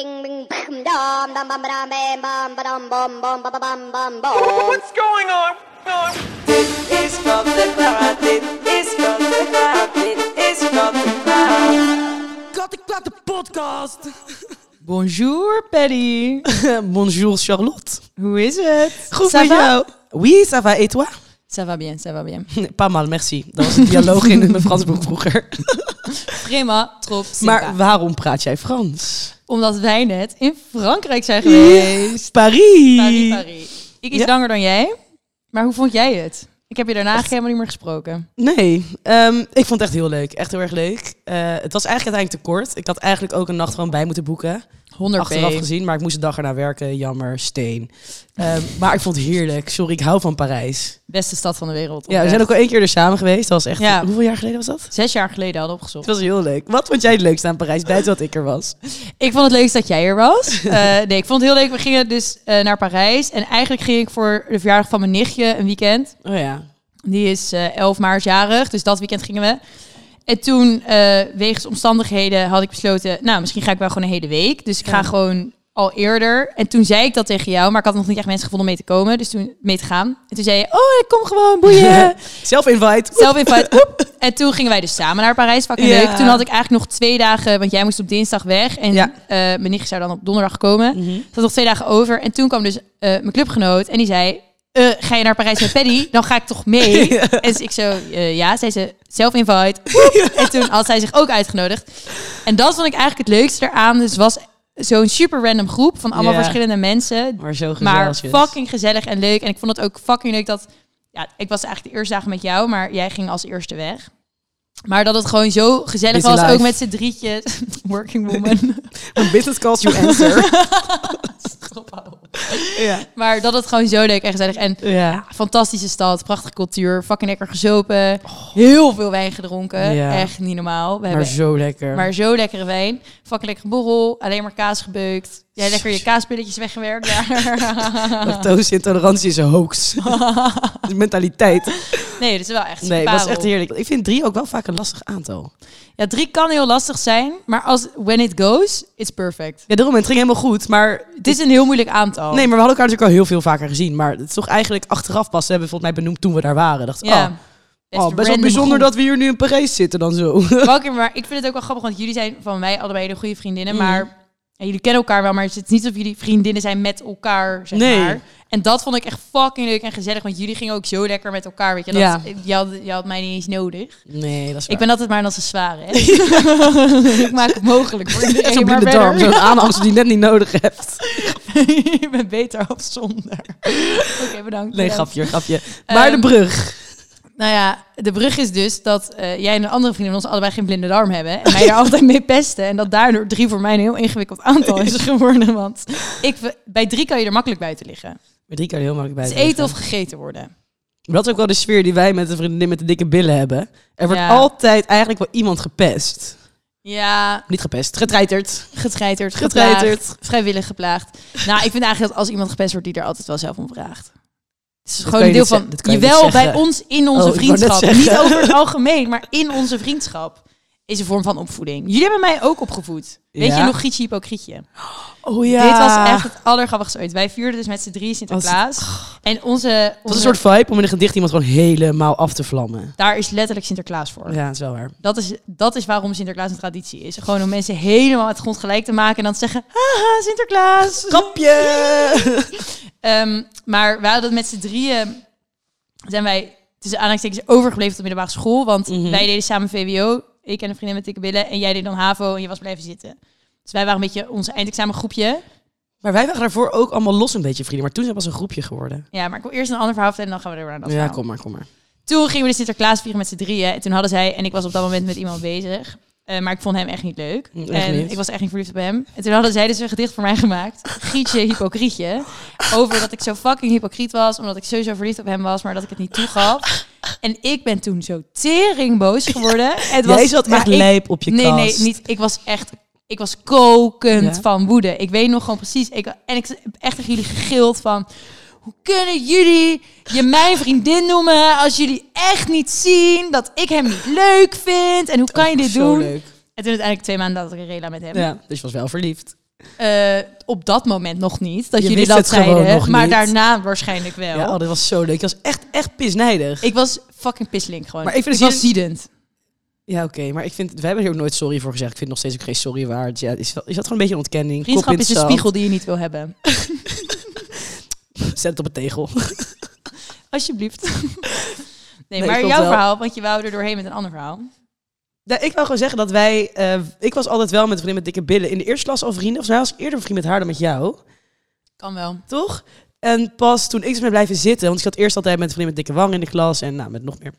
What's going on? Dit is van de Clara, dit is van de Clara, dit is van de Clara. Kattenklat de podcast. Bonjour, Paddy. Bonjour Charlotte. Hoe is het? Goed Ça met va? jou? Oui, ça va. Et toi? Ça va bien, ça va bien. Pas mal, merci. Dat was een dialoog in mijn Frans boek vroeger. Prima, trop, maar waarom praat jij Frans? Omdat wij net in Frankrijk zijn geweest. Paris. Paris, Paris. Ik iets Ja. langer dan jij. Maar hoe vond jij het? Ik heb je daarna eigenlijk helemaal niet meer gesproken. Nee, ehm, ik vond het echt heel leuk. Echt heel erg leuk. Eh, het was eigenlijk uiteindelijk te kort. Ik had eigenlijk ook een nacht gewoon bij moeten boeken. 100 Achteraf gezien, maar ik moest de dag erna werken. Jammer, steen. Ehm, maar ik vond het heerlijk. Sorry, ik hou van Parijs. Beste stad van de wereld. Ja, we zijn ook al één keer er samen geweest. Dat was echt... Ja. Hoeveel jaar geleden was dat? Zes jaar geleden hadden we opgezocht. Het was heel leuk. Wat vond jij het leukste aan Parijs, buiten dat ik er was? Ik vond het leukst dat jij er was. Eh, nee, ik vond het heel leuk. We gingen dus eh, naar Parijs. En eigenlijk ging ik voor de verjaardag van mijn nichtje een weekend. Oh ja. Die is eh 11 maart jarig, dus dat weekend gingen we. En toen, eh wegens omstandigheden, had ik besloten... nou, misschien ga ik wel gewoon een hele week. Dus ik ga Ja. gewoon al eerder. En toen zei ik dat tegen jou, maar ik had nog niet echt mensen gevonden om mee te komen. Dus toen mee te gaan. En toen zei je, oh, ik kom gewoon, boeien. Self-invite. Zelf invite. Oep. En toen gingen wij dus samen naar Parijs. Fucking Ja. leuk. Toen had ik eigenlijk nog twee dagen, want jij moest op dinsdag weg. En Ja. eh, mijn nicht zou dan op donderdag komen. Mhm. Ik had nog twee dagen over. En toen kwam dus eh, mijn clubgenoot en die zei... eh, ga je naar Parijs met Paddy? Dan ga ik toch mee? En dus ik zo, eh, ja, zei ze, self-invite. En toen had zij zich ook uitgenodigd. En dat vond ik eigenlijk het leukste eraan. Dus was zo'n super random groep van allemaal Ja. verschillende mensen. Maar zo Maar gezellig. fucking gezellig en leuk. En ik vond het ook fucking leuk dat... Ja, ik was eigenlijk de eerste dagen met jou, maar jij ging als eerste weg. Maar dat het gewoon zo gezellig Busy was, life. ook met z'n drietjes. Working woman. When business calls you answer. Ja. maar dat het gewoon zo leuk en gezellig. En Ja. fantastische stad, prachtige cultuur, fucking lekker gezopen. Heel veel wijn gedronken. Ja. Echt niet normaal. We Maar hebben zo lekker. maar zo lekkere wijn. Fucking lekkere borrel. Alleen maar kaas gebeukt. Jij lekker je kaaspilletjes weggewerkt. Ja. Lactose-intolerantie is een hoax. mentaliteit. Nee, dat is wel echt Nee, het was echt heerlijk. Ik vind drie ook wel vaak een lastig aantal. Ja, drie kan heel lastig zijn, maar als when it goes, it's perfect. Ja, daarom, het ging helemaal goed. Maar Het is een heel moeilijk aantal. Nee, maar we hadden elkaar natuurlijk al heel veel vaker gezien. Maar het is toch eigenlijk achteraf pas. Ze hebben volgens mij benoemd toen we daar waren. Dacht, ja. oh, oh, best wel random bijzonder dat we hier nu in Parijs zitten dan zo. Welke, maar ik vind het ook wel grappig, want jullie zijn van mij allebei de goede vriendinnen, Mhm. maar ja, jullie kennen elkaar wel, maar het is niet alsof jullie vriendinnen zijn met elkaar, zeg Nee. maar. En dat vond ik echt fucking leuk en gezellig, want jullie gingen ook zo lekker met elkaar, weet je. Dat, Ja. je, had, je had mij niet eens nodig. Nee, dat is Ik ben altijd maar een accessoire, hè. ik maak het mogelijk voor iedereen, Zo'n blinde darm, zo'n aanhangsel die je net niet nodig hebt. je bent beter af zonder. Oké, bedankt. Nee, grapje, grapje. Maar Ehm, de brug. Nou ja, de brug is dus dat eh, jij en een andere vriendin van ons allebei geen blinde darm hebben. En mij daar altijd mee pesten. En dat daardoor drie voor mij een heel ingewikkeld aantal is geworden. Want ik, bij drie kan je er makkelijk buiten liggen. Met drie kan je er heel makkelijk bij Het is eten of liggen. gegeten worden. Dat is ook wel de sfeer die wij met de vriendin met de dikke billen hebben. Er wordt Ja. altijd eigenlijk wel iemand gepest. Ja, Niet gepest, getreiterd. getreiterd, Getreiterd. vrijwillig geplaagd. Nou, ik vind eigenlijk dat als iemand gepest wordt, die er altijd wel zelf om vraagt. Het is gewoon een deel van, je jawel, bij ons in onze Oh, vriendschap. Niet over het algemeen, maar in onze vriendschap is een vorm van opvoeding. Jullie hebben mij ook opgevoed. Weet Ja? je nog Gietje Hypocrietje? Oh ja. Dit was echt het allergrappigste ooit. Wij vierden dus met z'n drie Sinterklaas. En onze, Het was onze een soort vibe om in een gedicht iemand gewoon helemaal af te vlammen. daar is letterlijk Sinterklaas voor. Ja, dat is wel waar. Dat, is, dat is waarom Sinterklaas een traditie is. Gewoon om mensen helemaal de grond gelijk te maken en dan te zeggen, haha, Sinterklaas. Grapje! Ehm, maar we hadden met z'n drieën, zijn wij tussen aanhalingstekens overgebleven op de middelbare school. Want Mhm. wij deden samen VWO, ik en een vriendin met dikke billen. En jij deed dan HAVO en je was blijven zitten. Dus wij waren een beetje onze eindexamengroepje. Maar wij waren daarvoor ook allemaal los een beetje vrienden. Maar toen zijn we pas een groepje geworden. Ja, maar ik wil eerst een ander verhaal vertellen en dan gaan we er naar dat ja, verhaal. kom maar, kom maar. Toen gingen we de Sinterklaas vieren met z'n drieën. En toen hadden zij, en ik was op dat moment met iemand bezig. eh, maar ik vond hem echt niet leuk. Echt en niet. ik was echt niet verliefd op hem. En toen hadden zij dus een gedicht voor mij gemaakt. Gietje Hypocrietje. Over dat ik zo fucking hypocriet was. Omdat ik sowieso verliefd op hem was. Maar dat ik het niet toegaf. En ik ben toen zo teringboos geworden. Het Jij zat echt ik- lijp op je Nee, nee, kast. niet. Ik was echt... Ik was kokend Ja? van woede. Ik weet nog gewoon precies. Ik, en ik heb echt tegen jullie gegild van... Hoe kunnen jullie je mijn vriendin noemen als jullie echt niet zien dat ik hem niet leuk vind? En hoe kan je dit doen? leuk. En toen uiteindelijk twee maanden dat ik een rela met hem. Ja, dus je was wel verliefd. Eh, op dat moment nog niet. Dat Je jullie dat zeiden. maar niet. daarna waarschijnlijk wel. Ja, oh, dat was zo leuk. Ik was echt, echt pisnijdig. Ik was fucking pisslink gewoon. Maar ik vind ik was ziedend. Ja, oké. maar ik vind, we hebben hier ook nooit sorry voor gezegd. Ik vind nog steeds ook geen sorry waard. Ja, is, dat- is dat gewoon een beetje een ontkenning? Vriendschap is het spiegel die je niet wil hebben. Zet het op een tegel. Alsjeblieft. Nee, Nee, maar jouw wel. verhaal, want je wou er doorheen met een ander verhaal. Nou, ik wil gewoon zeggen dat wij... eh, ik was altijd wel met een vriendin met dikke billen. In de eerste klas al vrienden. Volgens mij was ik eerder vriend met haar dan met jou. Kan wel. Toch? En pas toen ik dus ben blijven zitten... Want ik zat eerst altijd met een vriendin met dikke wang in de klas. En nou, met nog meer.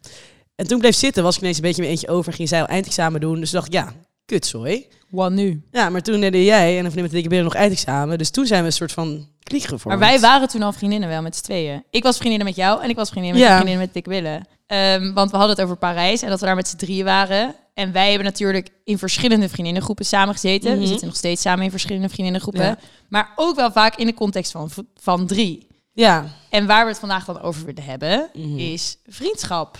En toen ik bleef zitten was ik ineens een beetje mijn eentje over. Ging zij al eindexamen doen. Dus toen dacht ik, ja, kutzooi. Wat nu? Ja, maar toen deden jij en een vriendin met dikke billen nog eindexamen. Dus toen zijn we een soort van kliek gevormd. Maar wij waren toen al vriendinnen wel met z'n tweeën. Ik was vriendinnen met jou en ik was vriendin met Ja. vriendin met Dick Willen. Ehm, want we hadden het over Parijs en dat we daar met z'n drieën waren. En wij hebben natuurlijk in verschillende vriendinnengroepen samengezeten. Mhm. We zitten nog steeds samen in verschillende vriendinnengroepen. Ja. Maar ook wel vaak in de context van, van drie. Ja. En waar we het vandaag dan over willen hebben, Mhm. is vriendschap.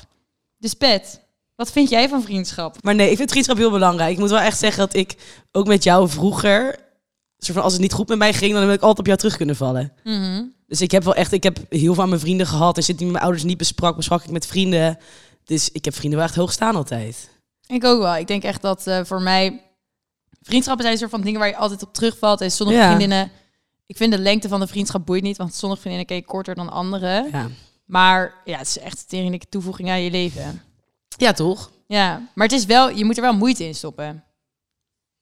Dus Pet, wat vind jij van vriendschap? Maar nee, ik vind vriendschap heel belangrijk. Ik moet wel echt zeggen dat ik ook met jou vroeger... Soort van, als het niet goed met mij ging, dan heb ik altijd op jou terug kunnen vallen. Mhm. Dus ik heb wel echt, ik heb heel veel aan mijn vrienden gehad. En zit die met mijn ouders niet besprak, besprak ik met vrienden. Dus ik heb vrienden wel echt hoog staan altijd. Ik ook wel. Ik denk echt dat eh, voor mij vriendschappen zijn een soort van dingen waar je altijd op terugvalt. En sommige Ja. vriendinnen, ik vind de lengte van de vriendschap boeit niet, want sommige vriendinnen ken je korter dan andere. Ja, Maar ja, het is echt een toevoeging aan je leven. ja toch? Ja, maar het is wel, je moet er wel moeite in stoppen.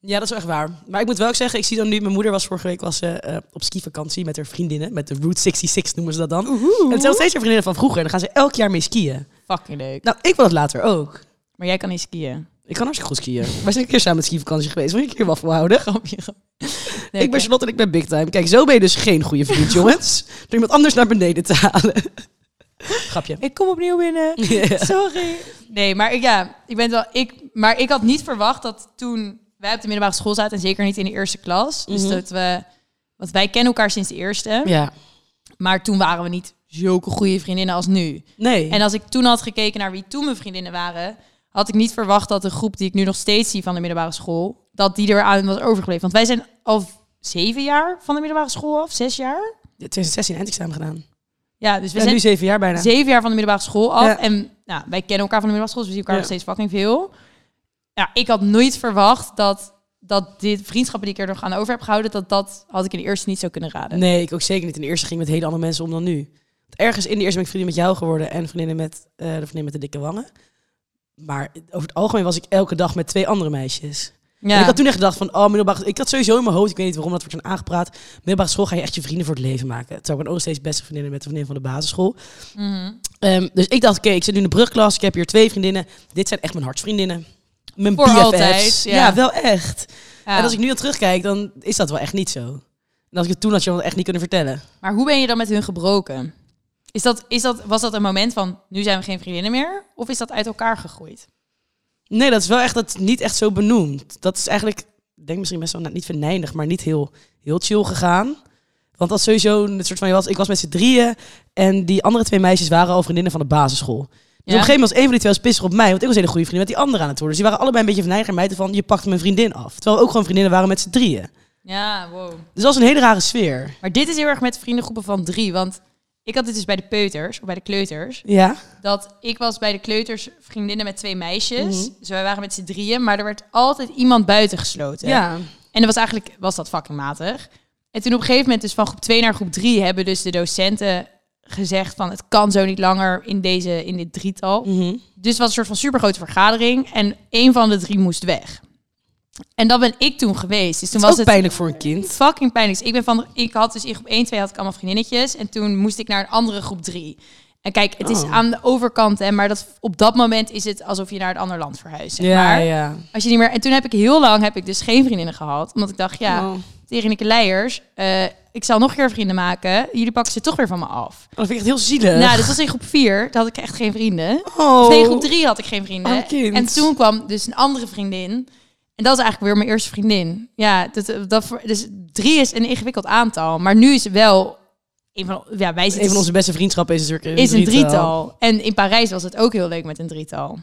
Ja, dat is echt waar. Maar ik moet wel ook zeggen, ik zie dan nu, mijn moeder was vorige week was, ze eh, op skivakantie met haar vriendinnen. Met de Route 66 noemen ze dat dan. En het zijn nog steeds haar vriendinnen van vroeger. En dan gaan ze elk jaar mee skiën. Fucking leuk. Nou, ik wil dat later ook. Maar jij kan niet skiën. Ik kan hartstikke goed skiën. We zijn een keer samen met skivakantie geweest. Wil je een keer waffel houden? Grapje. Nee, ik ben. Charlotte en ik ben Big Time. Kijk, zo ben je dus geen goede vriend, jongens. Door iemand anders naar beneden te halen. Grapje. Ik kom opnieuw binnen. Sorry. Nee, maar ik, ja, ik ben wel. Ik, maar ik had niet verwacht dat toen wij op de middelbare school zaten en zeker niet in de eerste klas. Dus Mhm. dat we, want wij kennen elkaar sinds de eerste. Ja. Maar toen waren we niet zulke goede vriendinnen als nu. Nee. En als ik toen had gekeken naar wie toen mijn vriendinnen waren, had ik niet verwacht dat de groep die ik nu nog steeds zie van de middelbare school, dat die eraan was overgebleven. Want wij zijn al zeven jaar van de middelbare school af, zes jaar. 2016 eindexamen gedaan. Ja, dus we zijn nu zeven jaar bijna. zeven jaar van de middelbare school af. Ja. En nou, wij kennen elkaar van de middelbare school, dus we zien elkaar Ja. nog steeds fucking veel. Ja, ik had nooit verwacht dat, dat dit vriendschappen die ik er nog aan over heb gehouden, dat dat had ik in de eerste niet zo kunnen raden. Nee, ik ook zeker niet. In de eerste ging met hele andere mensen om dan nu. Want ergens in de eerste ben ik vriendin met jou geworden en vriendinnen met eh, de vriendin met de dikke wangen. Maar over het algemeen was ik elke dag met twee andere meisjes. Ja. En ik had toen echt gedacht van, oh, middelbare... Ik had sowieso in mijn hoofd, ik weet niet waarom dat wordt aangepraat. Middelbare school ga je echt je vrienden voor het leven maken. Terwijl ik ben ook steeds beste vriendinnen met de vriendin van de basisschool. Mhm. Ehm, dus ik dacht, oké, ik zit nu in de brugklas, ik heb hier twee vriendinnen. Dit zijn echt mijn hartsvriendinnen. Mijn Voor BFF's. altijd, ja. ja. wel echt. Ja. En als ik nu aan terugkijk, dan is dat wel echt niet zo. En als ik het toen had je wel echt niet kunnen vertellen. Maar hoe ben je dan met hun gebroken? Is dat, is dat, was dat een moment van, nu zijn we geen vriendinnen meer? Of is dat uit elkaar gegroeid? Nee, dat is wel echt dat niet echt zo benoemd. Dat is eigenlijk, ik denk misschien best wel nou, niet venijnig, maar niet heel, heel chill gegaan. Want dat sowieso een soort van, je was, ik was met z'n drieën en die andere twee meisjes waren al vriendinnen van de basisschool. Dus op een gegeven moment was een van die twee was pissig op mij, want ik was een hele goede vriendin met die andere aan het worden. Dus die waren allebei een beetje venijnig en mij van, je pakt mijn vriendin af. Terwijl we ook gewoon vriendinnen waren met z'n drieën. Ja, wow. Dus dat was een hele rare sfeer. Maar dit is heel erg met vriendengroepen van drie. Want ik had dit dus bij de peuters, of bij de kleuters. Ja. Dat ik was bij de kleuters vriendinnen met twee meisjes. Mhm. Dus wij waren met z'n drieën. Maar er werd altijd iemand buiten gesloten. Ja. En dat was eigenlijk, was dat fucking matig. En toen op een gegeven moment, dus van groep 2 naar groep 3, hebben dus de docenten gezegd van het kan zo niet langer in, deze, in dit drietal. Mhm. Dus het was een soort van supergrote vergadering. En één van de drie moest weg. En dat ben ik toen geweest. Dus toen Dat was het pijnlijk voor een kind. fucking pijnlijk. Dus ik ben van, ik had dus in groep 1, 2 had ik allemaal vriendinnetjes. En toen moest ik naar een andere groep 3. En kijk, het is Oh. aan de overkant, hè, maar dat, op dat moment is het alsof je naar een ander land verhuist. Zeg Ja, maar. ja. Als je niet meer. En toen heb ik heel lang heb ik dus geen vriendinnen gehad. Omdat ik dacht, ja, Oh. tegen de leiers, eh, ik zal nog een keer vrienden maken. Jullie pakken ze toch weer van me af. Oh, dat vind ik echt heel zielig. Nou, dit was in groep 4. Daar had ik echt geen vrienden. oh. Nee, groep 3 had ik geen vrienden. Oh, en toen kwam dus een andere vriendin. En dat is eigenlijk weer mijn eerste vriendin. Ja, dat, dat, voor- dus drie is een ingewikkeld aantal. Maar nu is wel... Een van, ja, wij Een zitten, van onze beste vriendschappen is natuurlijk is een drietal. En in Parijs was het ook heel leuk met een drietal.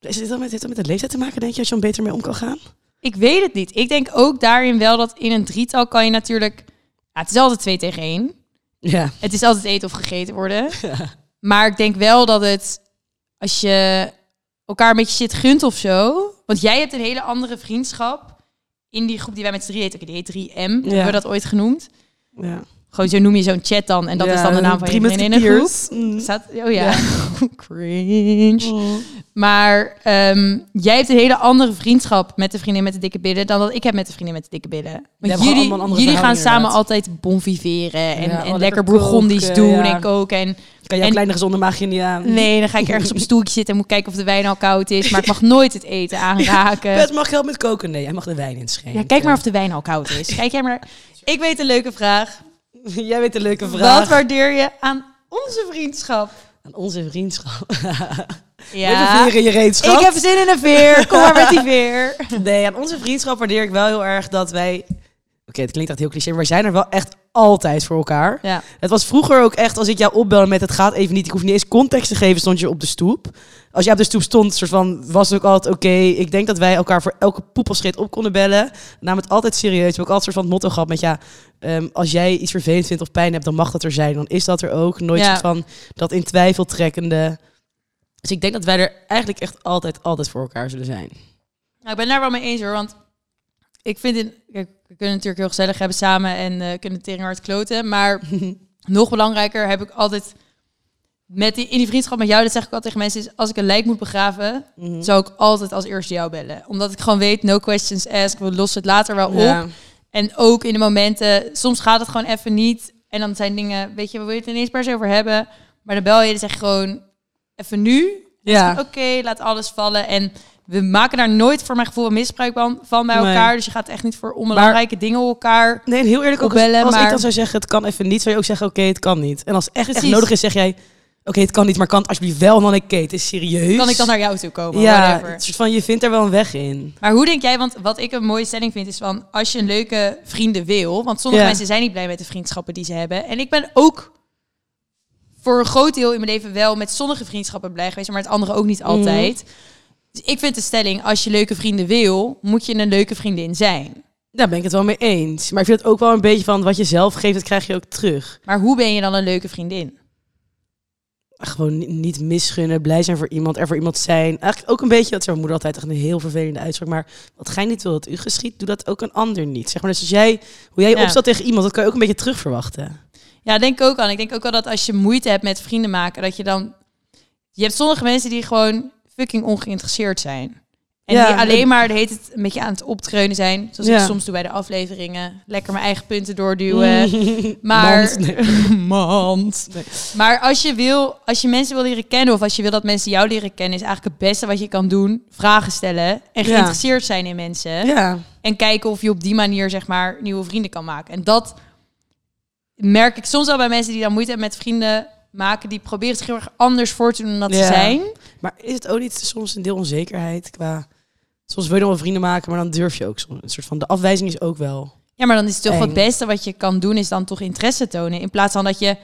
Is dit dan met, dat met de leeftijd te maken, denk je, als je dan beter mee om kan gaan? Ik weet het niet. Ik denk ook daarin wel dat in een drietal kan je natuurlijk... Ja, het is altijd twee tegen één. Ja. Het is altijd eten of gegeten worden. Maar ik denk wel dat het... Als je elkaar een beetje shit gunt of zo... Want jij hebt een hele andere vriendschap... In die groep die wij met z'n drie heet. Oké, die heet 3M. Hebben we dat ooit genoemd? ja. Gewoon zo noem je zo'n chat dan. En dat Ja, is dan de naam van je drie vriendinnengroep. musketeers. Mm. Staat, oh ja, cringe. Maar ehm, jij hebt een hele andere vriendschap met de vriendin met de dikke billen dan dat ik heb met de vriendin met de dikke billen. Want jullie, een jullie gaan samen inderdaad. altijd bonviveren en, Ja, en oh, lekker bourgondisch doen en koken. En Kan jouw En- kleine gezonde maagje niet aan? nee, dan ga ik ergens op een stoeltje zitten en moet kijken of de wijn al koud is. Maar ik mag nooit het eten aanraken. Pet mag geld met koken? Nee, hij mag de wijn inschenken. Ja, kijk maar of de wijn al koud is. Kijk jij maar. Ik weet een leuke vraag. Jij weet een leuke vraag. Wat waardeer je aan onze vriendschap? Aan onze vriendschap. Ja. Met een veer in je reet, schat. Ik heb zin in een veer. Kom maar met die veer. Nee, aan onze vriendschap waardeer ik wel heel erg dat wij... Oké, het klinkt echt heel cliché, maar wij zijn er wel echt altijd voor elkaar. Ja. Het was vroeger ook echt, als ik jou opbelde met het gaat even niet, ik hoef niet eens context te geven, stond je op de stoep. Als jij op de stoep stond, soort van, was het ook altijd oké. Ik denk dat wij elkaar voor elke poep of scheet op konden bellen. Namen het altijd serieus. We hebben ook altijd soort van het motto gehad met, ja, ehm, als jij iets vervelend vindt of pijn hebt, dan mag dat er zijn. Dan is dat er ook. Nooit Ja. soort van dat in twijfel trekkende. Dus ik denk dat wij er eigenlijk echt altijd, altijd voor elkaar zullen zijn. Nou, ik ben daar wel mee eens hoor, want ik vind het... Kijk, we kunnen natuurlijk heel gezellig hebben samen en eh, kunnen tering hard kloten, maar nog belangrijker heb ik altijd met die, in die vriendschap met jou, dat zeg ik altijd tegen mensen, is als ik een lijk moet begraven, Mhm. zou ik altijd als eerste jou bellen. Omdat ik gewoon weet, no questions asked, we lossen het later wel op. Ja. En ook in de momenten, soms gaat het gewoon even niet. En dan zijn dingen, weet je, we willen het ineens per se over hebben. Maar dan bel je, dan zeg je gewoon even nu. Ja. Oké, laat alles vallen. En we maken daar nooit voor mijn gevoel een misbruik van, van bij Nee. elkaar. Dus je gaat echt niet voor onbelangrijke dingen elkaar. Nee, heel eerlijk ook als, Opbellen, als ik maar- dan zou zeggen, het kan even niet, zou je ook zeggen, oké, het kan niet. En als echt, echt Precies. nodig is, zeg jij, oké, het kan niet, maar kan het alsjeblieft wel? En dan ik, oké, het is serieus. Kan ik dan naar jou toe komen? Ja, het soort van, je vindt er wel een weg in. Maar hoe denk jij, want wat ik een mooie stelling vind, is van als je een leuke vrienden wil, want sommige Ja. mensen zijn niet blij met de vriendschappen die ze hebben. En ik ben ook voor een groot deel in mijn leven wel met sommige vriendschappen blij geweest, maar het andere ook niet altijd. Dus ik vind de stelling, als je leuke vrienden wil, moet je een leuke vriendin zijn. Daar ben ik het wel mee eens. Maar ik vind het ook wel een beetje van, wat je zelf geeft, dat krijg je ook terug. Maar hoe ben je dan een leuke vriendin? Gewoon ni- niet misgunnen, blij zijn voor iemand, er voor iemand zijn. Eigenlijk ook een beetje, dat is mijn moeder altijd echt een heel vervelende uitspraak. Maar wat gij niet wil dat u geschiet, doe dat ook een ander niet. Zeg maar, dus als jij, hoe jij je Ja. opstelt tegen iemand, dat kan je ook een beetje terug verwachten. Ja, denk ik ook aan. Ik denk ook wel dat als je moeite hebt met vrienden maken, dat je dan... Je hebt sommige mensen die gewoon fucking ongeïnteresseerd zijn. En Ja, die alleen en- maar de heet het een beetje aan het optreunen zijn. Zoals Ja. ik soms doe bij de afleveringen. Lekker mijn eigen punten doorduwen. Maar, Mand, nee. Mand. Nee. maar als je wil, als je mensen wil leren kennen of als je wil dat mensen jou leren kennen, is eigenlijk het beste wat je kan doen: vragen stellen en Ja. geïnteresseerd zijn in mensen. Ja, En kijken of je op die manier zeg maar nieuwe vrienden kan maken. En dat merk ik soms wel bij mensen die dan moeite hebben met vrienden maken. Die proberen zich heel erg anders voor te doen dan dat Ja. ze zijn. maar is het ook niet soms een deel onzekerheid qua... Soms wil je nog wel vrienden maken, maar dan durf je ook soms. Een soort van, de afwijzing is ook wel... Ja, maar dan is het toch Eng. het beste wat je kan doen, is dan toch interesse tonen. In plaats van dat je.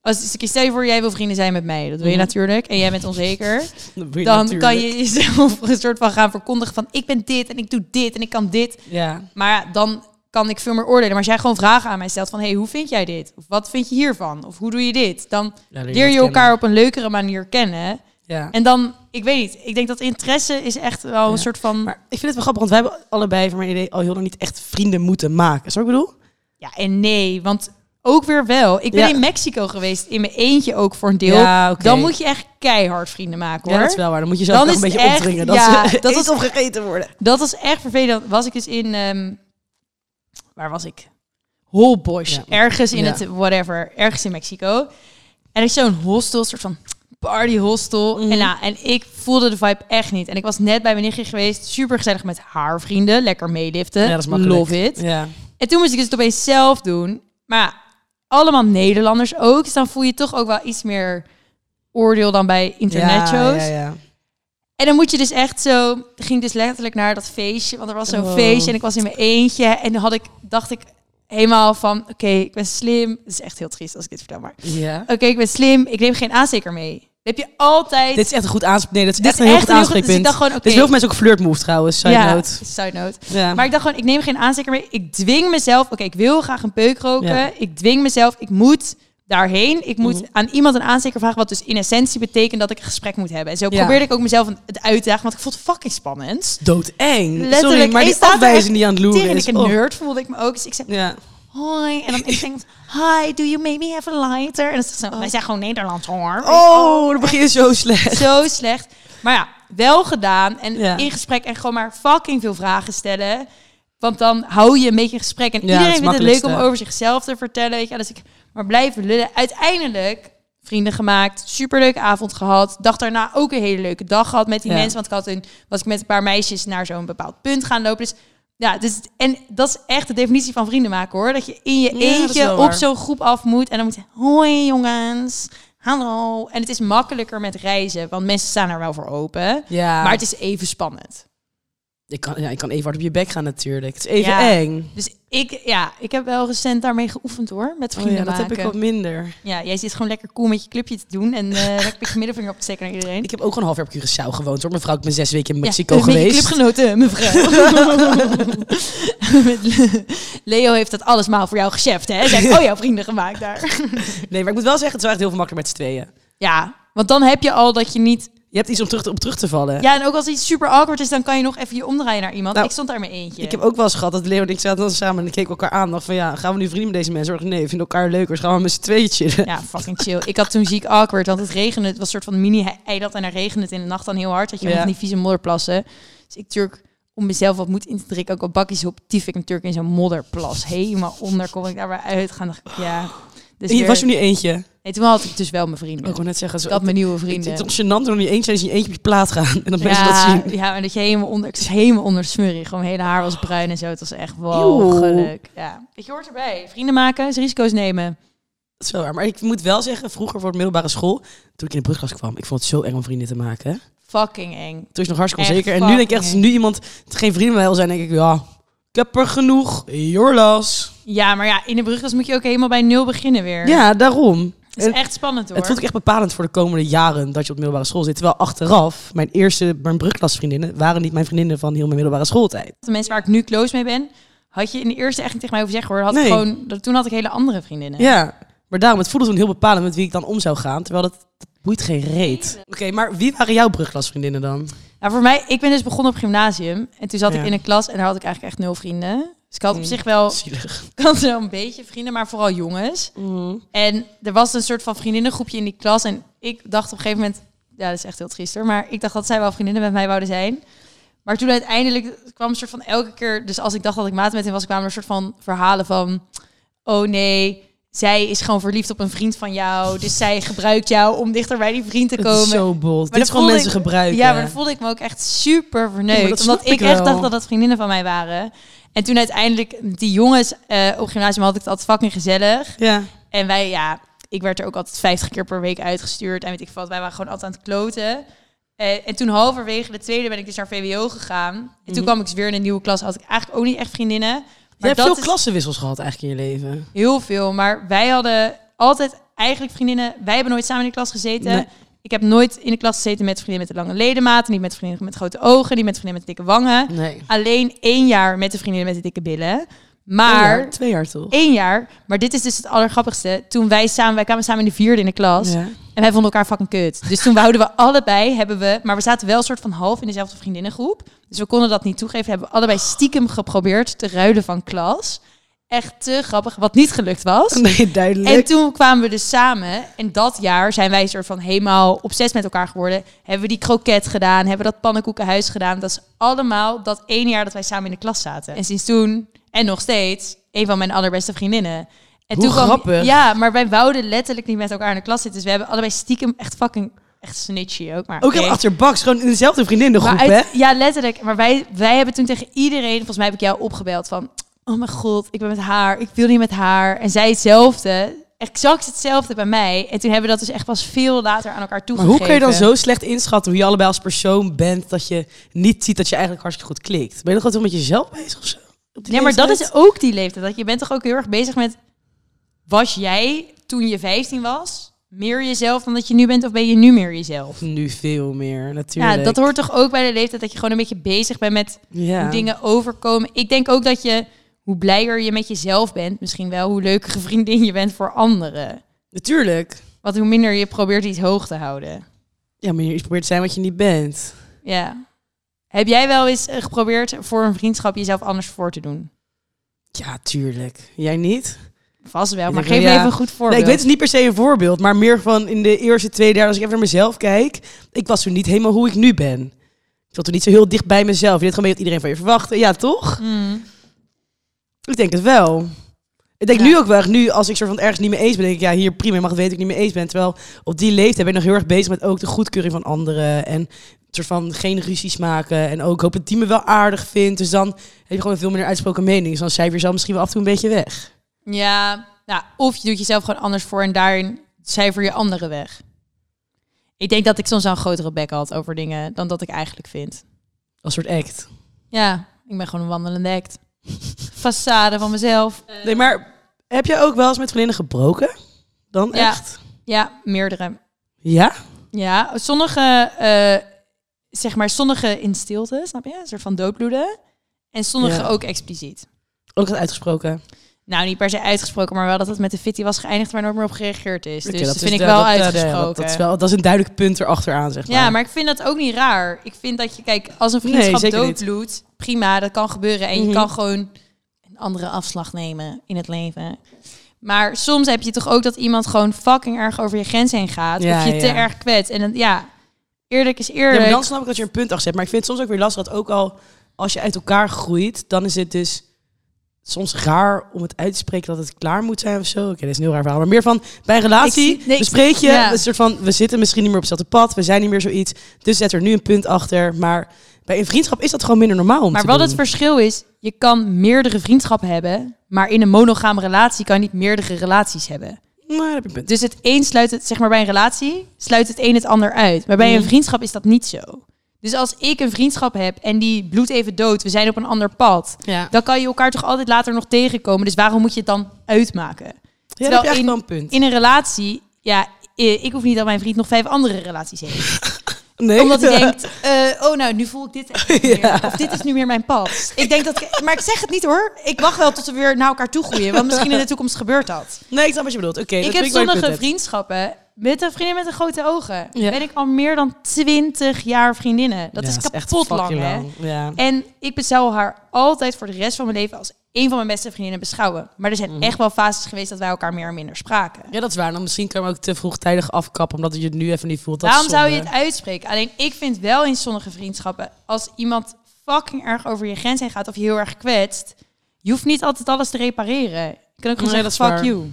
Als stel je voor, jij wil vrienden zijn met mij. Dat wil je Mhm. natuurlijk. En jij bent onzeker. Dan, natuurlijk- kan je jezelf een soort van gaan verkondigen van ik ben dit en ik doe dit en ik kan dit. Ja, Maar dan kan ik veel meer oordelen. Maar als jij gewoon vragen aan mij stelt van hey, hoe vind jij dit? Of wat vind je hiervan? Of hoe doe je dit? Dan ja leer je elkaar op een leukere manier kennen. Ja. En dan, ik weet niet, ik denk dat interesse is echt wel een Ja. soort van... Maar ik vind het wel grappig, want wij hebben allebei van mijn idee al heel lang niet echt vrienden moeten maken. Zo ik bedoel? Ja en nee, want ook weer wel. Ik ben Ja. in Mexico geweest, in mijn eentje ook voor een deel. Ja. Dan moet je echt keihard vrienden maken hoor. Ja, dat is wel waar. Dan moet je zelf Dan nog is een beetje echt- opdringen. Dat ja, ze dat is- of gegeten worden. Dat was echt vervelend. Was ik dus in, ehm, waar was ik? Holbosch, Ja. ergens in Ja. het whatever, ergens in Mexico. En er is zo'n hostel, soort van party hostel. Mhm. En, nou, en ik voelde de vibe echt niet. En ik was net bij mijn nichtje geweest, super gezellig met haar vrienden, lekker meeliften. Ja, dat is makkelijk. Love it. Ja. En toen moest ik dus het opeens zelf doen. Maar allemaal Nederlanders ook. Dus dan voel je toch ook wel iets meer oordeel dan bij internetshows. Ja, ja, ja. En dan moet je dus echt zo... Ging dus letterlijk naar dat feestje. Want er was zo'n Oh. feestje en ik was in mijn eentje. En dan had ik, dacht ik helemaal van... Oké, ik ben slim. Het is echt heel triest als ik dit vertel, maar... Ja. Oké, ik ben slim. Ik neem geen aansteker mee. heb je altijd... Dit is echt een goed aanspreek. Nee, dat is Dit echt een heel echt goed dus ik aanspreekpunt. Dit oké. is heel veel mensen ook flirtmove trouwens. Side ja, note. side note. Ja. Maar ik dacht gewoon, ik neem geen aansteker mee. Ik dwing mezelf. Oké, ik wil graag een peuk roken. Ja. Ik dwing mezelf. Ik moet daarheen. Ik moet Mhm. aan iemand een aansteker vragen. Wat dus in essentie betekent dat ik een gesprek moet hebben. En zo Ja. probeerde ik ook mezelf het uit te dagen. Want ik vond het fucking spannend. Doodeng. Letterlijk. Sorry, maar die afwijzing die aan het loeren is. een oh. nerd voelde ik me ook. Dus ik zei, Ja. hoi. En dan ik denk, hi, do you maybe have a lighter? En dan zegt ze, wij zijn gewoon Nederlands hoor. Oh, dan begin je zo slecht. Zo slecht. Maar ja, wel gedaan. En Ja. in gesprek en gewoon maar fucking veel vragen stellen. Want dan hou je een beetje gesprek. En Ja, iedereen vindt het leuk om over zichzelf te vertellen. Weet je, dus ik maar blijven lullen. Uiteindelijk vrienden gemaakt, superleuke avond gehad. Dag daarna ook een hele leuke dag gehad met die Ja. mensen. Want ik had een, was ik met een paar meisjes naar zo'n bepaald punt gaan lopen. Dus ja, dus, en dat is echt de definitie van vrienden maken hoor. Dat je in je Ja, eentje op zo'n groep af moet. En dan moet je, hoi jongens, hallo. En het is makkelijker met reizen, want mensen staan er wel voor open. Ja. Maar het is even spannend. Ik kan, ja, ik kan even hard op je bek gaan natuurlijk. Het is even Ja. eng. Dus ik, ja, ik heb wel recent daarmee geoefend hoor, met Oh vrienden ja, dat maken. heb ik wat minder. Ja, jij zit gewoon lekker cool met je clubje te doen en eh lekker met je middelvinger op te steken naar iedereen. Ik heb ook gewoon een half jaar op Curaçao gewoond hoor. Mevrouw, ik ben zes weken in Ja, Mexico eh, je geweest. clubgenoten, mevrouw. Leo heeft dat alles maar voor jou gecheft, hè? Zij heeft al jouw vrienden gemaakt daar. Nee, maar ik moet wel zeggen, het is wel echt heel veel makkelijker met z'n tweeën. Ja, want dan heb je al dat je niet... Je hebt iets om terug te, op terug te vallen. Ja, en ook als iets super awkward is, dan kan je nog even je omdraaien naar iemand. Nou, ik stond daar met eentje. Ik heb ook wel eens gehad dat Leo en ik zaten dan samen en ik keek elkaar aan. dacht van ja, gaan we nu vrienden met deze mensen? Nee, we vinden elkaar leuker. Dus gaan we met z'n tweeën chillen. Ja, fucking chill. Ik had toen ziek awkward, want het regende. Het was een soort van mini-eiland en dan regende het in de nacht dan heel hard. Dat je Ja. nog die vieze modderplassen. Dus ik natuurlijk om mezelf wat moed in te drinken, ook al bakjes op, tief ik natuurlijk in zo'n modderplas. Helemaal onder kon ik daar weer uitgaan. Dacht ik, ja. Dus En je weer- was je nu eentje? Nee, toen had ik dus wel mijn vrienden. Ik wou net zeggen, ik zo, had mijn nieuwe het, vrienden. het is gênant om niet zijn, als je eentje op je plaat gaan. En dat mensen dat ja, zien. ja, en dat je helemaal onder, ik was helemaal onder de smurrie. Gewoon mijn hele haar was bruin en zo. Het was echt walgelijk. Ja. Je, hoort erbij. Vrienden maken, is risico's nemen. Dat is wel waar. Maar ik moet wel zeggen, vroeger voor de middelbare school, toen ik in de brugklas kwam, ik vond het zo eng om vrienden te maken. Fucking eng. Toen is nog hartstikke onzeker. En nu denk ik echt, als nu iemand geen vrienden wil zijn, denk ik, ja, ik heb er genoeg. Jorlas. Ja, maar ja, in de brugklas moet je ook helemaal bij nul beginnen weer. Ja, daarom. Het is En echt spannend hoor. Het vond ik echt bepalend voor de komende jaren dat je op de middelbare school zit. Terwijl achteraf, mijn eerste, mijn brugklasvriendinnen waren niet mijn vriendinnen van heel mijn middelbare schooltijd. De mensen waar ik nu close mee ben, had je in de eerste echt niet tegen mij over zeggen hoor. Had ik Nee. gewoon, dat, toen had ik hele andere vriendinnen. Ja, maar daarom, het voelde toen heel bepalend met wie ik dan om zou gaan. Terwijl dat, dat boeit geen reet. Oké, maar wie waren jouw brugklasvriendinnen dan? Nou, voor mij, ik ben dus begonnen op gymnasium. En toen zat Ja. ik in een klas en daar had ik eigenlijk echt nul vrienden. Dus ik had op Mm. zich wel, Zielig. ik had wel een beetje vrienden, maar vooral jongens. En er was een soort van vriendinnengroepje in die klas. En ik dacht op een gegeven moment, ja, dat is echt heel triest hoor. Maar ik dacht dat zij wel vriendinnen met mij wouden zijn. Maar toen uiteindelijk kwam een soort van elke keer, dus als ik dacht dat ik maat met hem was, kwamen er een soort van verhalen van, oh nee, zij is gewoon verliefd op een vriend van jou. Dus zij gebruikt jou om dichter bij die vriend te Het komen. is zo bold. Maar Dit is gewoon mensen ik- gebruiken. Ja, maar dan voelde ik me ook echt super verneukt. dat omdat ik echt dacht dat dat vriendinnen van mij waren. En toen uiteindelijk, die jongens eh, op gymnasium had ik het altijd fucking gezellig. Ja. En wij, ja, ik werd er ook altijd 50 keer per week uitgestuurd. En weet ik wat, wij waren gewoon altijd aan het kloten. Eh, en toen halverwege de tweede ben ik dus naar VWO gegaan. En toen Mhm. kwam ik dus weer in een nieuwe klas. Had ik eigenlijk ook niet echt vriendinnen. Je hebt veel is klassenwissels gehad eigenlijk in je leven. heel veel. Maar wij hadden altijd eigenlijk vriendinnen. Wij hebben nooit samen in de klas gezeten. Nee. Ik heb nooit in de klas gezeten met vriendinnen met de lange ledematen. Niet met vriendinnen met grote ogen. Niet met vriendinnen met dikke wangen. Nee. Alleen één jaar met de vriendinnen met de dikke billen. Maar Twee jaar, twee jaar toch? één jaar. Maar dit is dus het allergrappigste. Toen wij samen, wij kwamen samen in de vierde in de klas. Ja. En wij vonden elkaar fucking kut. Dus toen wouden we allebei, hebben we... Maar we zaten wel een soort van half in dezelfde vriendinnengroep. Dus we konden dat niet toegeven. Hebben we allebei stiekem geprobeerd te ruilen van klas. Echt te grappig. Wat niet gelukt was. Nee, duidelijk. En toen kwamen we dus samen. En dat jaar zijn wij soort van helemaal obsessief met elkaar geworden. Hebben we die kroket gedaan. Hebben we dat pannenkoekenhuis gedaan. Dat is allemaal dat één jaar dat wij samen in de klas zaten. En sinds toen, en nog steeds, een van mijn allerbeste vriendinnen. En Hoe grappig. ja, maar wij wouden letterlijk niet met elkaar in de klas zitten. Dus we hebben allebei stiekem echt fucking, echt snitchy ook. Maar Ook heel achterbaks, gewoon in dezelfde vriendinnengroep, Maar uit- hè? Ja, letterlijk. Maar wij, wij hebben toen tegen iedereen, volgens mij heb ik jou opgebeld van, oh mijn god, ik ben met haar, ik wil niet met haar. En zij hetzelfde, exact hetzelfde bij mij. En toen hebben we dat dus echt pas veel later aan elkaar Maar toegegeven. hoe kun je dan zo slecht inschatten hoe je allebei als persoon bent, dat je niet ziet dat je eigenlijk hartstikke goed klikt? Ben je nog altijd met jezelf bezig of zo? Op die Ja, maar dat is ook die leeftijd. Dat je bent toch ook heel erg bezig met, was jij toen je 15 was, meer jezelf dan dat je nu bent? Of ben je nu meer jezelf? Nu veel meer, natuurlijk. Ja, dat hoort toch ook bij de leeftijd dat je gewoon een beetje bezig bent met ja. hoe dingen overkomen. Ik denk ook dat je, hoe blijer je met jezelf bent, misschien wel hoe leukere vriendin je bent voor anderen. Natuurlijk. Want hoe minder je probeert iets hoog te houden. Ja, maar je probeert te zijn wat je niet bent. Ja. Heb jij wel eens eh, geprobeerd voor een vriendschap jezelf anders voor te doen? Ja, tuurlijk. Jij niet? Vast wel, maar geef ja. even een goed voorbeeld. Nee, ik weet het niet per se een voorbeeld, maar meer van in de eerste, tweede jaar, als ik even naar mezelf kijk, ik was toen niet helemaal hoe ik nu ben. Ik zat toen niet zo heel dicht bij mezelf. Je deed gewoon wat iedereen van je verwachtte. Ja, toch? Mm. Ik denk het wel. Ik denk Ja. nu ook wel, nu als ik soort van ergens niet mee eens ben, denk ik, ja, hier prima, mag weten dat ik niet mee eens ben. Terwijl op die leeftijd ben ik nog heel erg bezig met ook de goedkeuring van anderen. En soort van geen ruzies maken. En ook hoop dat die me wel aardig vindt. Dus dan heb je gewoon een veel minder uitsproken mening. Dus dan cijfer je misschien wel af en toe een beetje weg. Ja, nou, of je doet jezelf gewoon anders voor en daarin cijfer je anderen weg. Ik denk dat ik soms wel een grotere bek had over dingen dan dat ik eigenlijk vind. Als soort act. Ja, ik ben gewoon een wandelende act. Façade van mezelf. Nee, maar heb jij ook wel eens met vriendinnen gebroken? Dan Ja. echt? Ja, meerdere. Ja? Ja, sommige, eh, zeg maar, sommige in stilte, snap je? Een soort van doodbloeden. En sommige Ja. ook expliciet. Ook uitgesproken. Nou, niet per se uitgesproken, maar wel dat het met de fitty was geëindigd waar nooit meer op gereageerd is. Dus dat, vind ik wel dat- ja, ja, uitgesproken. dat, dat is wel, dat is een duidelijk punt erachteraan, zeg maar. Ja, maar ik vind dat ook niet raar. Ik vind dat je, kijk, als een Nee, vriendschap niet. doodbloedt, prima, dat kan gebeuren. En Mhm. je kan gewoon een andere afslag nemen in het leven. Maar soms heb je toch ook dat iemand gewoon fucking erg over je grens heen gaat. Ja, of je te ja. erg kwetst. En dan, ja, eerlijk is Ja, eerlijk. maar dan snap ik dat je een punt achter zet. Maar ik vind het soms ook weer lastig dat ook al als je uit elkaar groeit, dan is het dus soms raar om het uit te spreken dat het klaar moet zijn of zo. Oké, dat is een heel raar verhaal. Maar meer van, bij een relatie nee, bespreek je, ja. een soort van, we zitten misschien niet meer op hetzelfde pad, we zijn niet meer zoiets. Dus zet er nu een punt achter. Maar bij een vriendschap is dat gewoon minder normaal om Maar te wat doen. het verschil is, je kan meerdere vriendschappen hebben, maar in een monogame relatie kan je niet meerdere relaties hebben. Daar heb je punt. Dus het een sluit het, zeg maar bij een relatie, sluit het een het ander uit. Maar bij een Mhm. vriendschap is dat niet zo. Dus als ik een vriendschap heb en die bloedt even dood, we zijn op een ander pad, ja, dan kan je elkaar toch altijd later nog tegenkomen. Dus waarom moet je het dan uitmaken? ja echt in- een punt. In een relatie, ja, ik hoef niet dat mijn vriend nog vijf andere relaties heeft. nee, Omdat hij denkt, eh, oh nou, nu voel ik dit echt niet meer. Ja. Of dit is nu meer mijn pad. Ik denk dat, ik- maar ik zeg het niet hoor. Ik wacht wel tot we weer naar elkaar toe groeien. Want misschien in de toekomst gebeurt dat. Nee, ik snap wat je bedoelt. Oké, dat ik heb sommige vriendschappen met een vriendin met een grote ogen. Ja. Ben ik al meer dan 20 jaar vriendinnen. Dat Ja, is kapot lang, hè? lang. Ja. En ik zou haar altijd voor de rest van mijn leven als een van mijn beste vriendinnen beschouwen. Maar er zijn Mhm. echt wel fases geweest dat wij elkaar meer en minder spraken. ja, dat is waar. Dan misschien kan je hem ook te vroegtijdig afkappen, omdat je het nu even niet voelt. Dat Waarom is zou je het uitspreken? Alleen ik vind wel in sommige vriendschappen, als iemand fucking erg over je grens heen gaat of je heel erg kwetst, je hoeft niet altijd alles te repareren. Je kan ook gewoon Nee, dat zeggen, fuck waar. you.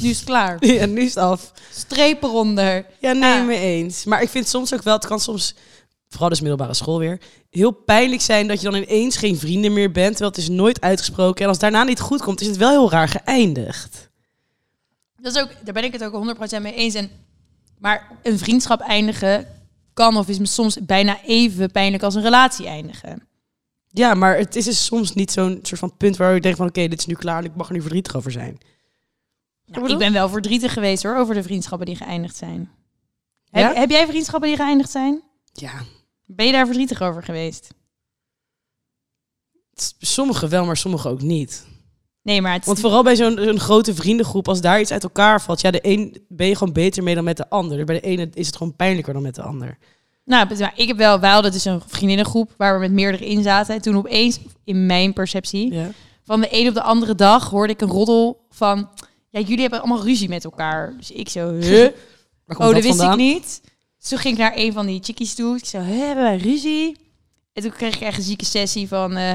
Nu is het klaar. Ja, nu is het af. Streep eronder. Ja, nee, Ah. mee eens. Maar ik vind soms ook wel, het kan soms, vooral dus middelbare school weer, heel pijnlijk zijn dat je dan ineens geen vrienden meer bent, terwijl het is nooit uitgesproken. En als daarna niet goed komt, is het wel heel raar geëindigd. Dat is ook, daar ben ik het ook 100% mee eens. En, maar een vriendschap eindigen kan of is soms bijna even pijnlijk als een relatie eindigen. Ja, maar het is dus soms niet zo'n soort van punt waar je denkt van, oké, dit is nu klaar en ik mag er nu verdrietig over zijn. Nou, ik ben wel verdrietig geweest hoor, over de vriendschappen die geëindigd zijn. Ja? Heb, heb jij vriendschappen die geëindigd zijn? Ja, Ben je daar verdrietig over geweest? sommige wel, maar sommige ook niet. Nee, maar het Want vooral bij zo'n grote vriendengroep, als daar iets uit elkaar valt, ja, de een ben je gewoon beter mee dan met de ander. Dus bij de ene is het gewoon pijnlijker dan met de ander. Nou, maar ik heb wel, wij hadden dus een vriendinnengroep waar we met meerdere in zaten. En toen opeens, in mijn perceptie, Ja. van de een op de andere dag hoorde ik een roddel van... Ja, jullie hebben allemaal ruzie met elkaar. Dus ik zo, huh? Oh, dat wist vandaan? ik niet. Dus toen ging ik naar een van die chickies toe. Ik zei, "Hè, hebben wij ruzie? En toen kreeg ik echt een zieke sessie van... eh,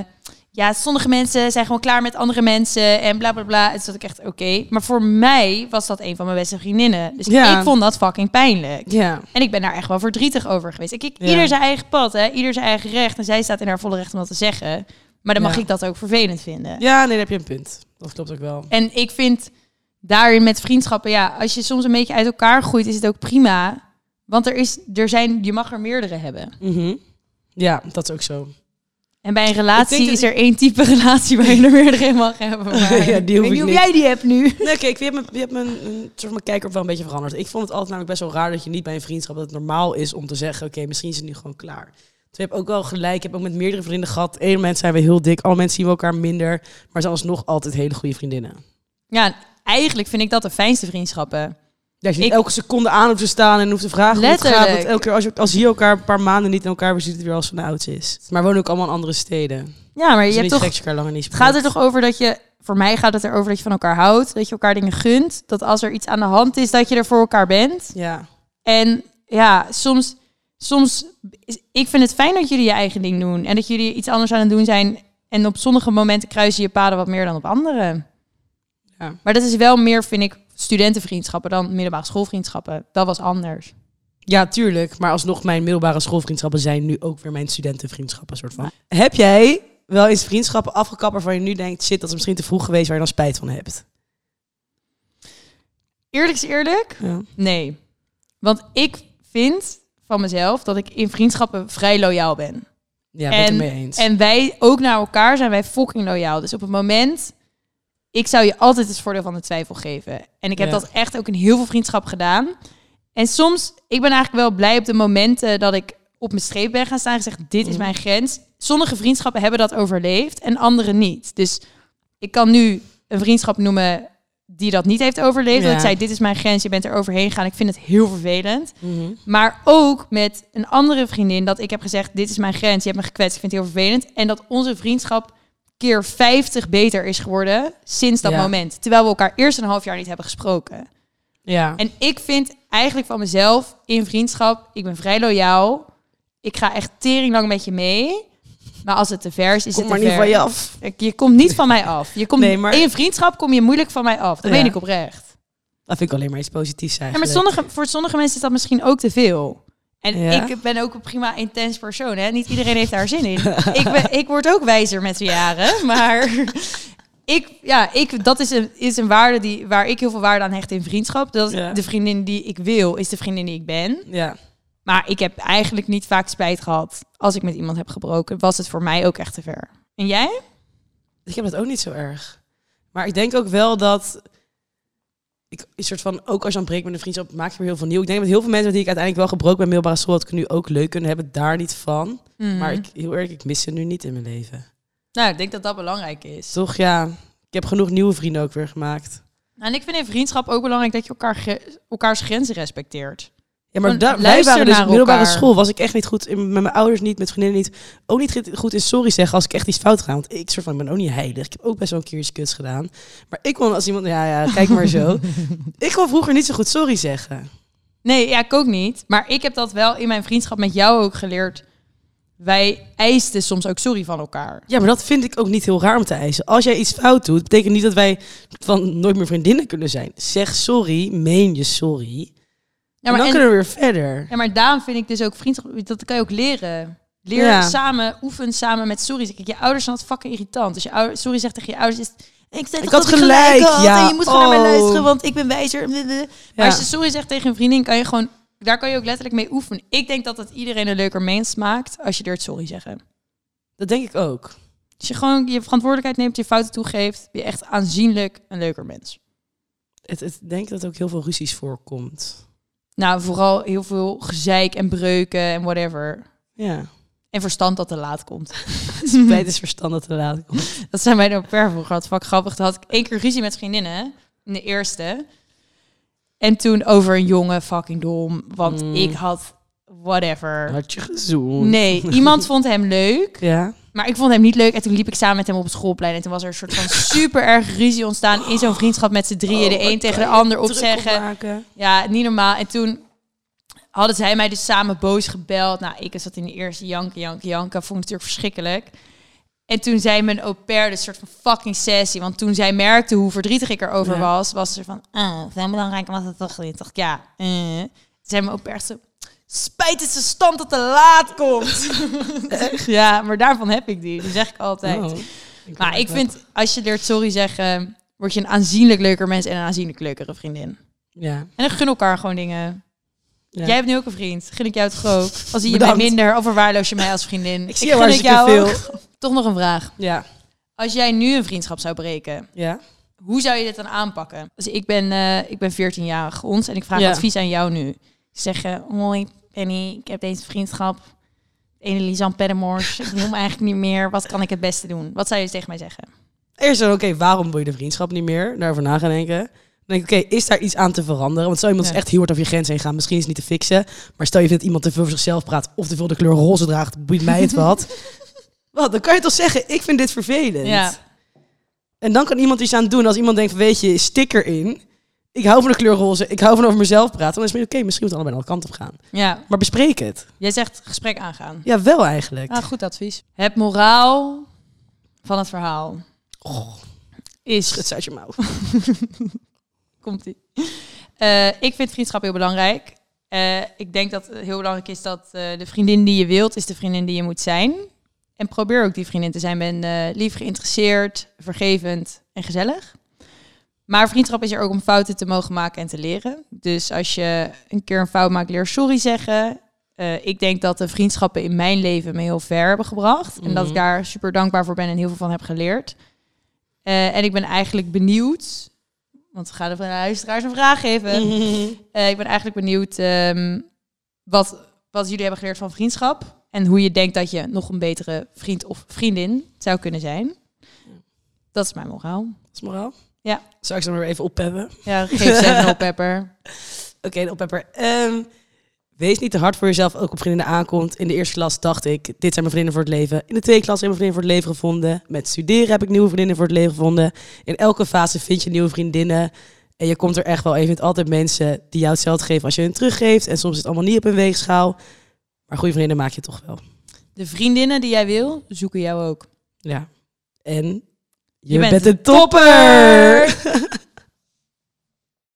ja, sommige mensen zijn gewoon klaar met andere mensen en bla bla bla. En toen zat ik echt, oké. Maar voor mij was dat een van mijn beste vriendinnen. Dus Ja. ik vond dat fucking pijnlijk. Ja. En ik ben daar echt wel verdrietig over geweest. Ik, ik, Ja. Ieder zijn eigen pad, hè? ieder zijn eigen recht. En zij staat in haar volle recht om dat te zeggen. Maar dan mag ik dat ook vervelend vinden. ja, nee, daar heb je een punt. Dat klopt ook wel. En ik vind daarin met vriendschappen, ja, als je soms een beetje uit elkaar groeit, is het ook prima. Want er is, er zijn, je mag er meerdere hebben. Mhm. Ja, dat is ook zo. En bij een Ik relatie is er één type relatie waar je er meerdere in mag hebben. Maar Ja, die hoef ik weet ik niet of niet. jij die hebt nu. Nee, kijk, je hebt, mijn, je hebt mijn, soort van mijn kijker wel een beetje veranderd. Ik vond het altijd namelijk best wel raar dat je niet bij een vriendschap dat het normaal is om te zeggen, oké, misschien is het nu gewoon klaar. Dus hebt ook wel gelijk. Ik heb ook met meerdere vrienden gehad. Eén moment zijn we heel dik, alle mensen zien we elkaar minder, maar zijn alsnog altijd hele goede vriendinnen. Ja, eigenlijk vind ik dat de fijnste vriendschappen. Als je Ik- elke seconde aan hoeft te staan en hoeft te vragen hoe het gaat. Letterlijk. Want elke keer als, je, als je elkaar een paar maanden niet in elkaar weer ziet, het weer als van de oudste is. Maar we wonen ook allemaal in andere steden. Ja, maar Je je hebt toch... elkaar langer niet Het gaat er spreekt. toch over dat je... Voor mij gaat het erover dat je van elkaar houdt. Dat je elkaar dingen gunt. Dat als er iets aan de hand is, dat je er voor elkaar bent. Ja. En ja, soms... Soms... Ik vind het fijn dat jullie je eigen ding doen. En dat jullie iets anders aan het doen zijn. En op sommige momenten kruisen je paden wat meer dan op andere. Ja. Maar dat is wel meer, vind ik, studentenvriendschappen dan middelbare schoolvriendschappen. Dat was anders. Ja, tuurlijk. Maar alsnog, mijn middelbare schoolvriendschappen zijn nu ook weer mijn studentenvriendschappen, soort van. Heb jij wel eens vriendschappen afgekapt waarvan je nu denkt, shit, dat is misschien te vroeg geweest, waar je dan spijt van hebt? Eerlijk is eerlijk, Ja. nee. Want ik vind van mezelf dat ik in vriendschappen vrij loyaal ben. Ja, ben ik En- het mee eens. En wij, ook naar elkaar, zijn wij fucking loyaal. Dus op het moment, ik zou je altijd het voordeel van de twijfel geven. En ik heb Ja. dat echt ook in heel veel vriendschap gedaan. En soms, ik ben eigenlijk wel blij op de momenten dat ik op mijn streep ben gaan staan en gezegd, dit is Mhm. mijn grens. Sommige vriendschappen hebben dat overleefd en andere niet. Dus ik kan nu een vriendschap noemen die dat niet heeft overleefd. Dat ik zei, dit is mijn grens, je bent er overheen gegaan. Ik vind het heel vervelend. Mhm. Maar ook met een andere vriendin dat ik heb gezegd, dit is mijn grens, je hebt me gekwetst, ik vind het heel vervelend. En dat onze vriendschap keer 50 beter is geworden sinds dat Ja. moment. Terwijl we elkaar eerst een half jaar niet hebben gesproken. Ja. En ik vind eigenlijk van mezelf in vriendschap, ik ben vrij loyaal. Ik ga echt tering lang met je mee. Maar als het te ver is, is Kom het maar te niet ver. van je af. Ik- Je komt niet van mij af. Je komt, Nee, maar- In een vriendschap kom je moeilijk van mij af. Dat Ja. weet ik oprecht. Dat vind ik alleen maar iets positiefs Ja, maar eigenlijk. sommige, voor sommige mensen is dat misschien ook te veel. En Ja? ik ben ook een prima intens persoon. Hè? Niet iedereen heeft daar zin in. ik, ben, ik word ook wijzer met de jaren. Maar ik, ja, ik, dat is een, is een waarde die, waar ik heel veel waarde aan hecht in vriendschap. Dat Ja. de vriendin die ik wil, is de vriendin die ik ben. Ja. Maar ik heb eigenlijk niet vaak spijt gehad als ik met iemand heb gebroken. Was het voor mij ook echt te ver. En jij? Ik heb dat ook niet zo erg. Maar ik denk ook wel dat... Ik, een soort van, ook als je dan breekt met een vriendschap, maak je weer heel veel nieuw. Ik denk dat heel veel mensen met die ik uiteindelijk wel gebroken ben middelbare school, dat ik nu ook leuk kunnen hebben, daar niet van. Maar ik, heel erg, ik mis ze nu niet in mijn leven. Nou, ik denk dat dat belangrijk is. Toch, ja. Ik heb genoeg nieuwe vrienden ook weer gemaakt. En ik vind in vriendschap ook belangrijk dat je elkaar elkaars grenzen respecteert. Ja, maar daar, wij waren dus middelbare elkaar. school. Was ik echt niet goed in, met mijn ouders niet, met vriendinnen niet. Ook niet goed- goed in sorry zeggen als ik echt iets fout ga. Want ik soort van, ik ben ook niet heilig. Ik heb ook best wel een keer iets kuts gedaan. Maar ik kon als iemand, ja, ja, kijk maar zo. ik kon vroeger niet zo goed sorry zeggen. Nee, ja, ik ook niet. Maar ik heb dat wel in mijn vriendschap met jou ook geleerd. Wij eisten soms ook sorry van elkaar. Ja, maar dat vind ik ook niet heel raar om te eisen. Als jij iets fout doet, betekent niet dat wij van nooit meer vriendinnen kunnen zijn. Zeg sorry, meen je sorry. Ja, en maar, dan en- kunnen we weer verder. ja, maar daarom vind ik dus ook vriendschap, dat kan je ook leren. Leer Ja. samen, oefen samen met sorry. Kijk, je ouders zijn altijd fucking irritant. Als je ouder, sorry zegt tegen je ouders, is ik zei Ik toch had dat gelijk, had ja. En je moet gewoon naar mij Oh. luisteren, want ik ben wijzer. Maar als je sorry zegt tegen een vriendin, kan je gewoon, daar kan je ook letterlijk mee oefenen. Ik denk dat het iedereen een leuker mens maakt als je leert sorry zeggen. Dat denk ik ook. Als je gewoon je verantwoordelijkheid neemt, je fouten toegeeft, ben je echt aanzienlijk een leuker mens. Het, het ik denk dat ook heel veel ruzies voorkomt. Nou, vooral heel veel gezeik en breuken en whatever. Ja. En verstand dat te laat komt. Spijt is verstand dat te laat komt. Dat zijn bij de per vroeger. Dat vak grappig. Toen had ik één keer ruzie met vriendinnen. In de eerste. En toen over een jongen, fucking dom. Want Mm. ik had whatever. Had je gezoend? Nee, iemand vond hem leuk. Ja. Maar ik vond hem niet leuk. En toen liep ik samen met hem op het schoolplein. En toen was er een soort van super erg ruzie ontstaan in zo'n vriendschap met z'n drieën. de Oh, een wat tegen de ander opzeggen. Ja, niet normaal. En toen hadden zij mij dus samen boos gebeld. Nou, ik zat in de eerste janken, janken, janken. Vond ik natuurlijk verschrikkelijk. En toen zei mijn au pair, dus soort van fucking sessie. Want toen zij merkte hoe verdrietig ik erover Ja. was, was ze van, ah, zijn belangrijk was het toch niet. Ja. Toen zei mijn au pair zo, spijt is de stand dat te laat komt. ja, maar daarvan heb ik die. Die zeg ik altijd. Oh. Maar ik vind, als je leert sorry zeggen, word je een aanzienlijk leuker mens en een aanzienlijk leukere vriendin. Ja. En dan gun elkaar gewoon dingen. Ja. Jij hebt nu ook een vriend. Gun ik jou toch ook? Al zie je mij minder of verwaarloos je mij als vriendin. Ik zie jou gun het hartstikke ook. Toch nog een vraag. Ja. Als jij nu een vriendschap zou breken, Ja. hoe zou je dit dan aanpakken? Dus ik ben, eh, ik ben 14 jaar ons en ik vraag Ja. advies aan jou nu. Zeggen, hoi Penny, ik heb deze vriendschap. Ene Lisanne Pedemors, ik hem eigenlijk niet meer. Wat kan ik het beste doen? Wat zou je tegen mij zeggen? Eerst dan, oké, waarom wil je de vriendschap niet meer? Daarover na gaan denken. Dan denk ik, oké, is daar iets aan te veranderen? Want stel iemand is echt heel hard over je grens heen gaan. Misschien is het niet te fixen. Maar stel je vindt iemand te veel voor zichzelf praat. Of te veel de kleur roze draagt. Boeit mij het wat. wat, dan kan je toch zeggen, ik vind dit vervelend. Ja. En dan kan iemand iets aan doen. Als iemand denkt, weet je, sticker in. Ik hou van de kleur roze. Ik hou van over mezelf praten. Dan is het oké, misschien moeten we allebei andere kant op gaan. Ja, Maar bespreek het. jij zegt gesprek aangaan. Ja, wel eigenlijk. Ah, goed advies. Het moraal van het verhaal Oh, is... ze uit je mouw. Komt ie. Eh, ik vind vriendschap heel belangrijk. Eh, ik denk dat het heel belangrijk is dat eh, de vriendin die je wilt, is de vriendin die je moet zijn. En probeer ook die vriendin te zijn. Ben lief geïnteresseerd, vergevend en gezellig. Maar vriendschap is er ook om fouten te mogen maken en te leren. Dus als je een keer een fout maakt, leer sorry zeggen. Eh, ik denk dat de vriendschappen in mijn leven me heel ver hebben gebracht. En dat ik Mhm. daar super dankbaar voor ben en heel veel van heb geleerd. Eh, en ik ben eigenlijk benieuwd, want we gaan de luisteraars een vraag geven. Eh, ik ben eigenlijk benieuwd ehm, wat, wat jullie hebben geleerd van vriendschap. En hoe je denkt dat je nog een betere vriend of vriendin zou kunnen zijn. Dat is mijn moraal. Dat is moraal. Ja. Zal ik ze maar even oppeppen? Ja, geef ze een pepper. Oké, de oppepper. Ehm, wees niet te hard voor jezelf, ook op vriendinnen aankomt. In de eerste klas dacht ik, dit zijn mijn vrienden voor het leven. In de tweede klas heb ik mijn vrienden voor het leven gevonden. Met studeren heb ik nieuwe vriendinnen voor het leven gevonden. In elke fase vind je nieuwe vriendinnen. En je komt er echt wel. En je vindt altijd mensen die jou hetzelfde geven als je hun teruggeeft. En soms is het allemaal niet op een weegschaal. Maar goede vriendinnen maak je toch wel. De vriendinnen die jij wil, zoeken jou ook. Ja. En je, Je bent bent, een een topper!